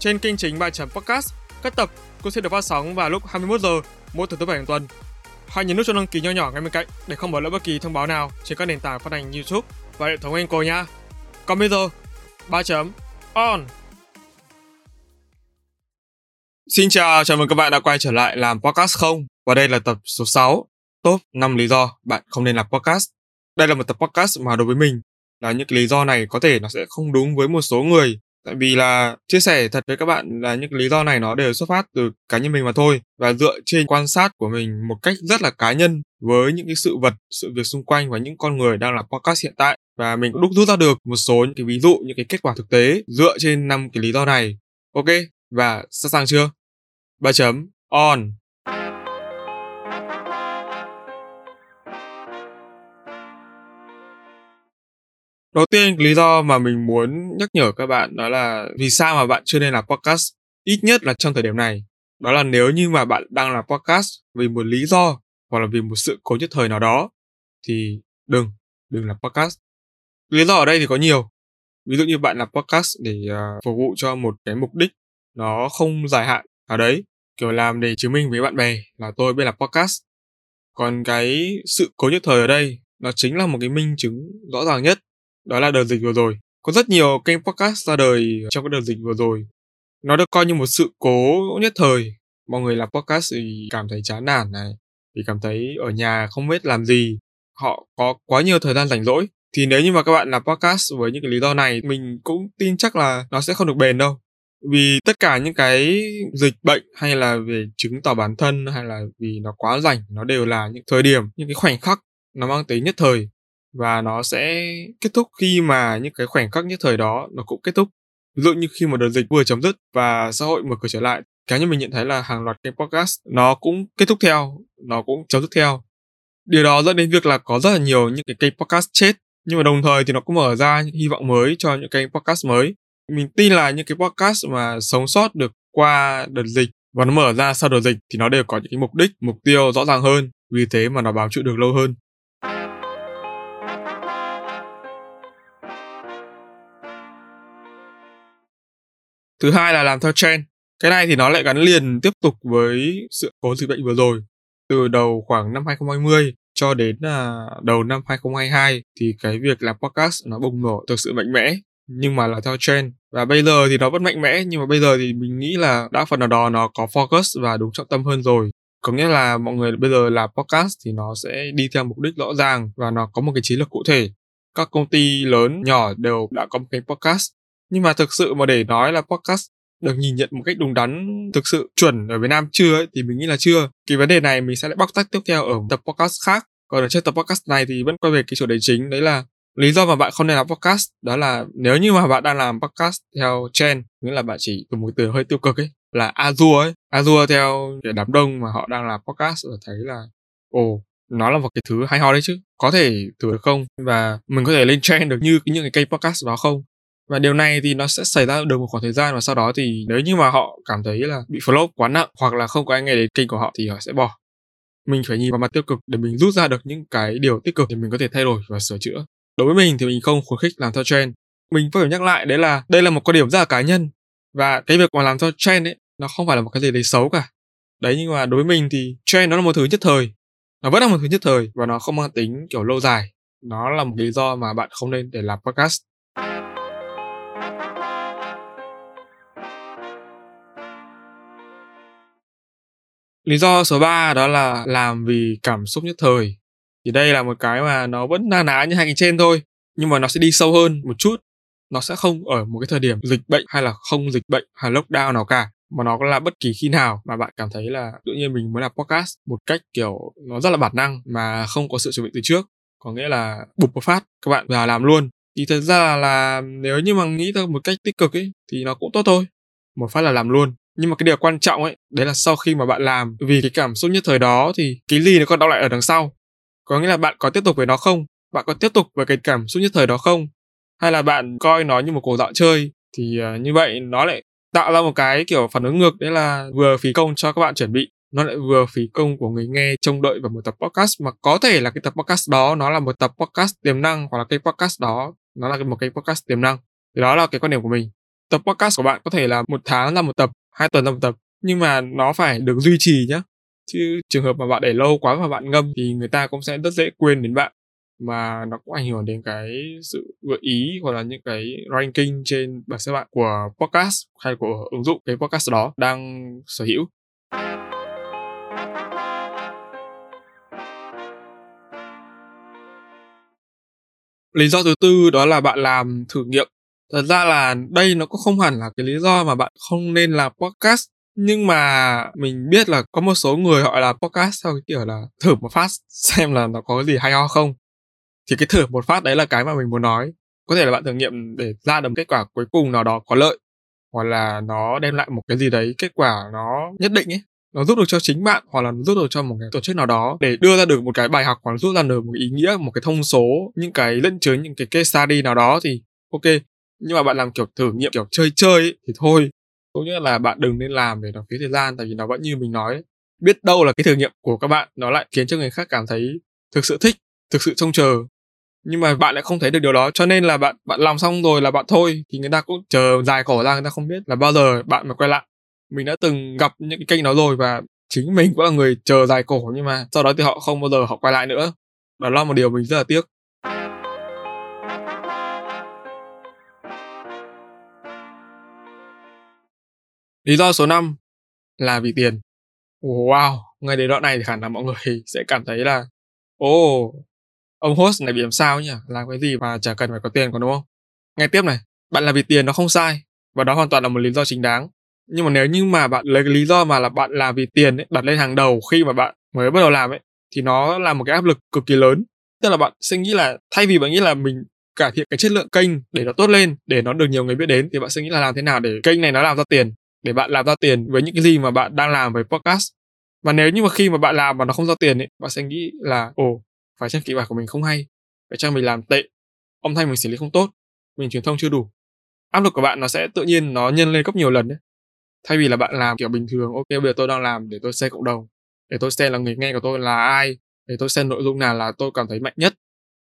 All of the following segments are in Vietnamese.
trên kênh chính bài chấm podcast, các tập cũng sẽ được phát sóng vào lúc 21 giờ mỗi thứ tư bảy hàng tuần. Hãy nhấn nút cho đăng ký nhỏ nhỏ ngay bên cạnh để không bỏ lỡ bất kỳ thông báo nào trên các nền tảng phát hành YouTube và hệ thống Anchor nha. Còn bây giờ, ba chấm on. Xin chào, chào mừng các bạn đã quay trở lại làm podcast không. Và đây là tập số 6, top 5 lý do bạn không nên làm podcast. Đây là một tập podcast mà đối với mình là những lý do này có thể nó sẽ không đúng với một số người tại vì là chia sẻ thật với các bạn là những lý do này nó đều xuất phát từ cá nhân mình mà thôi. Và dựa trên quan sát của mình một cách rất là cá nhân với những cái sự vật, sự việc xung quanh và những con người đang làm podcast hiện tại. Và mình cũng đúc rút ra được một số những cái ví dụ, những cái kết quả thực tế dựa trên năm cái lý do này. Ok, và sẵn sàng chưa? Ba chấm, on. Đầu tiên lý do mà mình muốn nhắc nhở các bạn đó là vì sao mà bạn chưa nên làm podcast ít nhất là trong thời điểm này. Đó là nếu như mà bạn đang làm podcast vì một lý do hoặc là vì một sự cố nhất thời nào đó thì đừng, đừng làm podcast. Lý do ở đây thì có nhiều. Ví dụ như bạn làm podcast để uh, phục vụ cho một cái mục đích nó không dài hạn ở đấy, kiểu làm để chứng minh với bạn bè là tôi biết làm podcast. Còn cái sự cố nhất thời ở đây nó chính là một cái minh chứng rõ ràng nhất đó là đợt dịch vừa rồi. Có rất nhiều kênh podcast ra đời trong cái đợt dịch vừa rồi. Nó được coi như một sự cố nhất thời. Mọi người làm podcast thì cảm thấy chán nản này, vì cảm thấy ở nhà không biết làm gì. Họ có quá nhiều thời gian rảnh rỗi. Thì nếu như mà các bạn làm podcast với những cái lý do này, mình cũng tin chắc là nó sẽ không được bền đâu. Vì tất cả những cái dịch bệnh hay là về chứng tỏ bản thân hay là vì nó quá rảnh, nó đều là những thời điểm, những cái khoảnh khắc nó mang tính nhất thời và nó sẽ kết thúc khi mà những cái khoảnh khắc nhất thời đó nó cũng kết thúc. Ví dụ như khi một đợt dịch vừa chấm dứt và xã hội mở cửa trở lại, cá nhân mình nhận thấy là hàng loạt kênh podcast nó cũng kết thúc theo, nó cũng chấm dứt theo. Điều đó dẫn đến việc là có rất là nhiều những cái kênh podcast chết, nhưng mà đồng thời thì nó cũng mở ra những hy vọng mới cho những kênh podcast mới. Mình tin là những cái podcast mà sống sót được qua đợt dịch và nó mở ra sau đợt dịch thì nó đều có những cái mục đích, mục tiêu rõ ràng hơn. Vì thế mà nó bám trụ được lâu hơn. Thứ hai là làm theo trend. Cái này thì nó lại gắn liền tiếp tục với sự cố dịch bệnh vừa rồi. Từ đầu khoảng năm 2020 cho đến là đầu năm 2022 thì cái việc làm podcast nó bùng nổ thực sự mạnh mẽ, nhưng mà là theo trend và bây giờ thì nó vẫn mạnh mẽ, nhưng mà bây giờ thì mình nghĩ là đã phần nào đó nó có focus và đúng trọng tâm hơn rồi có nghĩa là mọi người bây giờ làm podcast thì nó sẽ đi theo mục đích rõ ràng và nó có một cái chiến lược cụ thể các công ty lớn, nhỏ đều đã có một cái podcast nhưng mà thực sự mà để nói là podcast được nhìn nhận một cách đúng đắn thực sự chuẩn ở Việt Nam chưa ấy, thì mình nghĩ là chưa. Cái vấn đề này mình sẽ lại bóc tách tiếp theo ở tập podcast khác. Còn ở trên tập podcast này thì vẫn quay về cái chủ đề chính đấy là lý do mà bạn không nên làm podcast. Đó là nếu như mà bạn đang làm podcast theo trend nghĩa là bạn chỉ dùng một từ hơi tiêu cực ấy là Azure ấy. Azure theo cái đám đông mà họ đang làm podcast và thấy là ồ nó là một cái thứ hay ho đấy chứ. Có thể thử được không? Và mình có thể lên trend được như những cái kênh podcast đó không? Và điều này thì nó sẽ xảy ra được một khoảng thời gian và sau đó thì nếu như mà họ cảm thấy là bị flop quá nặng hoặc là không có ai nghe đến kênh của họ thì họ sẽ bỏ. Mình phải nhìn vào mặt tiêu cực để mình rút ra được những cái điều tích cực để mình có thể thay đổi và sửa chữa. Đối với mình thì mình không khuyến khích làm theo trend. Mình phải nhắc lại đấy là đây là một quan điểm rất là cá nhân và cái việc mà làm theo trend ấy, nó không phải là một cái gì đấy xấu cả. Đấy, nhưng mà đối với mình thì trend nó là một thứ nhất thời. Nó vẫn là một thứ nhất thời và nó không mang tính kiểu lâu dài. Nó là một lý do mà bạn không nên để làm podcast. Lý do số 3 đó là làm vì cảm xúc nhất thời. Thì đây là một cái mà nó vẫn na ná như hai cái trên thôi, nhưng mà nó sẽ đi sâu hơn một chút. Nó sẽ không ở một cái thời điểm dịch bệnh hay là không dịch bệnh hay lockdown nào cả, mà nó là bất kỳ khi nào mà bạn cảm thấy là tự nhiên mình muốn làm podcast một cách kiểu nó rất là bản năng mà không có sự chuẩn bị từ trước. Có nghĩa là bục một phát các bạn vào làm luôn. Thì thật ra là, là nếu như mà nghĩ theo một cách tích cực ấy thì nó cũng tốt thôi một phát là làm luôn nhưng mà cái điều quan trọng ấy đấy là sau khi mà bạn làm vì cái cảm xúc nhất thời đó thì cái gì nó còn đau lại ở đằng sau. Có nghĩa là bạn có tiếp tục với nó không? Bạn có tiếp tục với cái cảm xúc nhất thời đó không? Hay là bạn coi nó như một cuộc dạo chơi? Thì uh, như vậy nó lại tạo ra một cái kiểu phản ứng ngược đấy là vừa phí công cho các bạn chuẩn bị nó lại vừa phí công của người nghe trông đợi vào một tập podcast. Mà có thể là cái tập podcast đó nó là một tập podcast tiềm năng hoặc là cái podcast đó nó là một cái podcast tiềm năng. Thì đó là cái quan điểm của mình. Tập podcast của bạn có thể là một tháng là một tập hai tuần ra tập, nhưng mà nó phải được duy trì nhé chứ trường hợp mà bạn để lâu quá và bạn ngâm thì người ta cũng sẽ rất dễ quên đến bạn. Mà nó cũng ảnh hưởng đến cái sự gợi ý hoặc là những cái ranking trên bảng xếp hạng của podcast hay của ứng dụng cái podcast đó đang sở hữu. Lý do thứ tư đó là bạn làm thử nghiệm thật ra là đây nó cũng không hẳn là cái lý do mà bạn không nên làm podcast, nhưng mà mình biết là có một số người họ làm podcast theo cái kiểu là thử một phát xem là nó có gì hay ho không. Thì cái thử một phát đấy là cái mà mình muốn nói. Có thể là bạn thử nghiệm để ra được kết quả cuối cùng nào đó có lợi, hoặc là nó đem lại một cái gì đấy, kết quả nó nhất định ấy. Nó giúp được cho chính bạn, hoặc là nó giúp được cho một cái tổ chức nào đó để đưa ra được một cái bài học, hoặc là rút ra được một ý nghĩa, một cái thông số, những cái lẫn chứa những cái case study nào đó thì ok nhưng mà bạn làm kiểu thử nghiệm kiểu chơi chơi ấy, thì thôi. Tốt nhất là bạn đừng nên làm để nó phí thời gian tại vì nó vẫn như mình nói biết đâu là cái thử nghiệm của các bạn nó lại khiến cho người khác cảm thấy thực sự thích thực sự trông chờ. Nhưng mà bạn lại không thấy được điều đó cho nên là bạn bạn làm xong rồi là bạn thôi. Thì người ta cũng chờ dài cổ ra người ta không biết là bao giờ bạn mà quay lại. Mình đã từng gặp những cái kênh đó rồi và chính mình cũng là người chờ dài cổ nhưng mà sau đó thì họ không bao giờ họ quay lại nữa. Đó là một điều mình rất là tiếc. Lý do số 5 là vì tiền. Wow ngay đến đoạn này thì hẳn là mọi người sẽ cảm thấy là ồ oh, ông host này bị làm sao nhỉ? Làm cái gì mà chả cần phải có tiền còn đúng không? Ngay tiếp này bạn làm vì tiền nó không sai và đó hoàn toàn là một lý do chính đáng. Nhưng mà nếu như mà bạn lấy cái lý do mà là bạn làm vì tiền ấy, đặt lên hàng đầu khi mà bạn mới bắt đầu làm ấy thì nó là một cái áp lực cực kỳ lớn. Tức là bạn sẽ nghĩ là thay vì bạn nghĩ là mình cải thiện cái chất lượng kênh để nó tốt lên để nó được nhiều người biết đến thì bạn sẽ nghĩ là làm thế nào để kênh này nó làm ra tiền để bạn làm ra tiền với những cái gì mà bạn đang làm với podcast. Và nếu như mà khi mà bạn làm mà nó không ra tiền ấy, bạn sẽ nghĩ là, ồ, phải chăng kịch bản của mình không hay? Phải chăng mình làm tệ? Âm thanh mình xử lý không tốt? Mình truyền thông chưa đủ? Áp lực của bạn nó sẽ tự nhiên nó nhân lên gấp nhiều lần đấy. Thay vì là bạn làm kiểu bình thường, ok, bây giờ tôi đang làm để tôi xem cộng đồng, để tôi xem là người nghe của tôi là ai, để tôi xem nội dung nào là tôi cảm thấy mạnh nhất,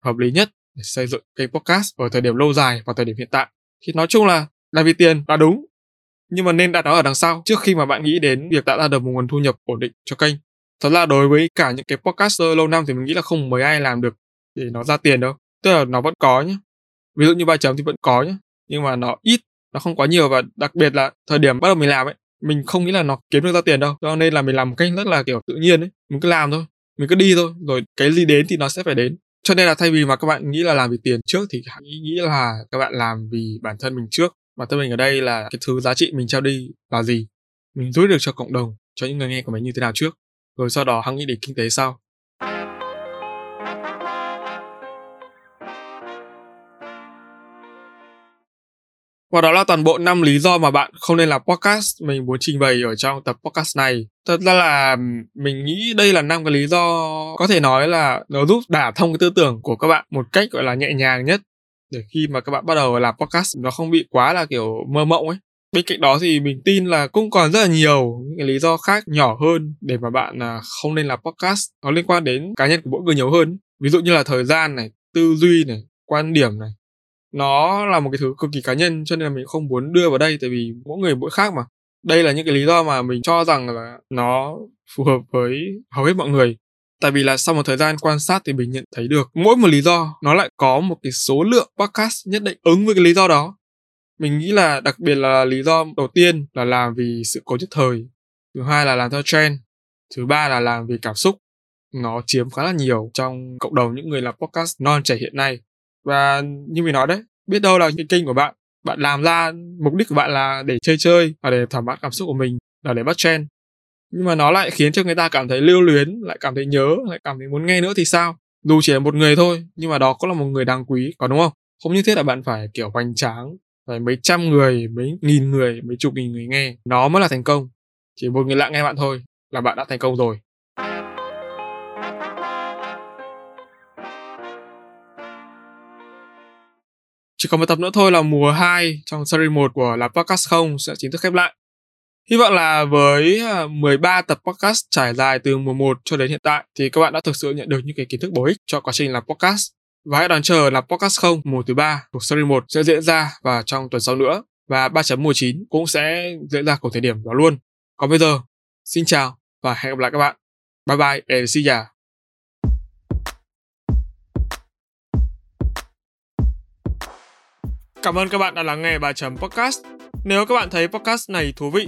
hợp lý nhất để xây dựng kênh podcast ở thời điểm lâu dài và thời điểm hiện tại. Thì nói chung là làm vì tiền là đúng nhưng mà nên đặt nó ở đằng sau, trước khi mà bạn nghĩ đến việc tạo ra được một nguồn thu nhập ổn định cho kênh. Thật ra đối với cả những cái podcaster lâu năm thì mình nghĩ là không mấy ai làm được để nó ra tiền đâu. Tức là nó vẫn có nhé ví dụ như ba chấm thì vẫn có nhé nhưng mà nó ít, nó không quá nhiều và đặc biệt là thời điểm bắt đầu mình làm ấy, mình không nghĩ là nó kiếm được ra tiền đâu. Cho nên là mình làm một cách rất là, kiểu, tự nhiên ấy. Mình cứ làm thôi, mình cứ đi thôi, rồi cái gì đến thì nó sẽ phải đến. Cho nên là thay vì mà các bạn nghĩ là làm vì tiền trước thì hãy nghĩ là các bạn làm vì bản thân mình trước bản thân mình ở đây là cái thứ giá trị mình trao đi là gì? Mình giúp được cho cộng đồng, cho những người nghe của mình như thế nào trước? Rồi sau đó hăng nghĩ đến kinh tế sau. Và đó là toàn bộ 5 lý do mà bạn không nên làm podcast mình muốn trình bày ở trong tập podcast này. Thật ra là mình nghĩ đây là năm cái lý do có thể nói là nó giúp đả thông cái tư tưởng của các bạn một cách, gọi là, nhẹ nhàng nhất để khi mà các bạn bắt đầu làm podcast nó không bị quá là kiểu mơ mộng ấy. Bên cạnh đó thì mình tin là cũng còn rất là nhiều những cái lý do khác nhỏ hơn để mà bạn à, không nên làm podcast. Nó liên quan đến cá nhân của mỗi người nhiều hơn. Ví dụ như là thời gian này, tư duy này, quan điểm này, nó là một cái thứ cực kỳ cá nhân cho nên là mình không muốn đưa vào đây tại vì mỗi người mỗi khác mà đây là những cái lý do mà mình cho rằng là nó phù hợp với hầu hết mọi người tại vì là sau một thời gian quan sát thì mình nhận thấy được, mỗi một lý do nó lại có một cái số lượng podcast nhất định ứng với cái lý do đó. Mình nghĩ là đặc biệt là lý do đầu tiên là làm vì sự cố nhất thời, thứ hai là làm theo trend, thứ ba là làm vì cảm xúc. Nó chiếm khá là nhiều trong cộng đồng những người làm podcast non trẻ hiện nay. Và như mình nói đấy, biết đâu là cái kênh của bạn bạn làm ra mục đích của bạn là để chơi chơi và để thỏa mãn cảm xúc của mình, là để bắt trend nhưng mà nó lại khiến cho người ta cảm thấy lưu luyến lại cảm thấy nhớ lại cảm thấy muốn nghe nữa thì sao dù chỉ là một người thôi nhưng mà đó cũng là một người đáng quý có đúng không không nhất thiết là bạn phải kiểu hoành tráng phải mấy trăm người, mấy nghìn người, mấy chục nghìn người nghe. Nó mới là thành công. Chỉ một người lạ nghe bạn thôi là bạn đã thành công rồi. Chỉ còn một tập nữa thôi là mùa 2 trong series 1 của là podcast không sẽ chính thức khép lại. Hy vọng là với à, 13 tập podcast trải dài từ mùa 1 cho đến hiện tại thì các bạn đã thực sự nhận được những cái kiến thức bổ ích cho quá trình làm podcast. Và hãy đón chờ là podcast không mùa thứ ba của series 1 sẽ diễn ra vào trong tuần sau nữa và 3 chấm mùa 9 cũng sẽ diễn ra cùng thời điểm đó luôn. Còn bây giờ, xin chào và hẹn gặp lại các bạn. Bye bye and see ya. Cảm ơn các bạn đã lắng nghe bài chấm podcast. Nếu các bạn thấy podcast này thú vị,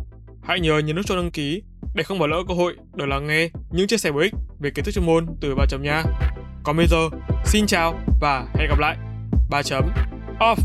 Hãy nhớ nhấn nút cho đăng ký để không bỏ lỡ cơ hội được lắng nghe những chia sẻ bổ ích về kiến thức chuyên môn từ ba chấm nha. Còn bây giờ, xin chào và hẹn gặp lại. ba chấm off.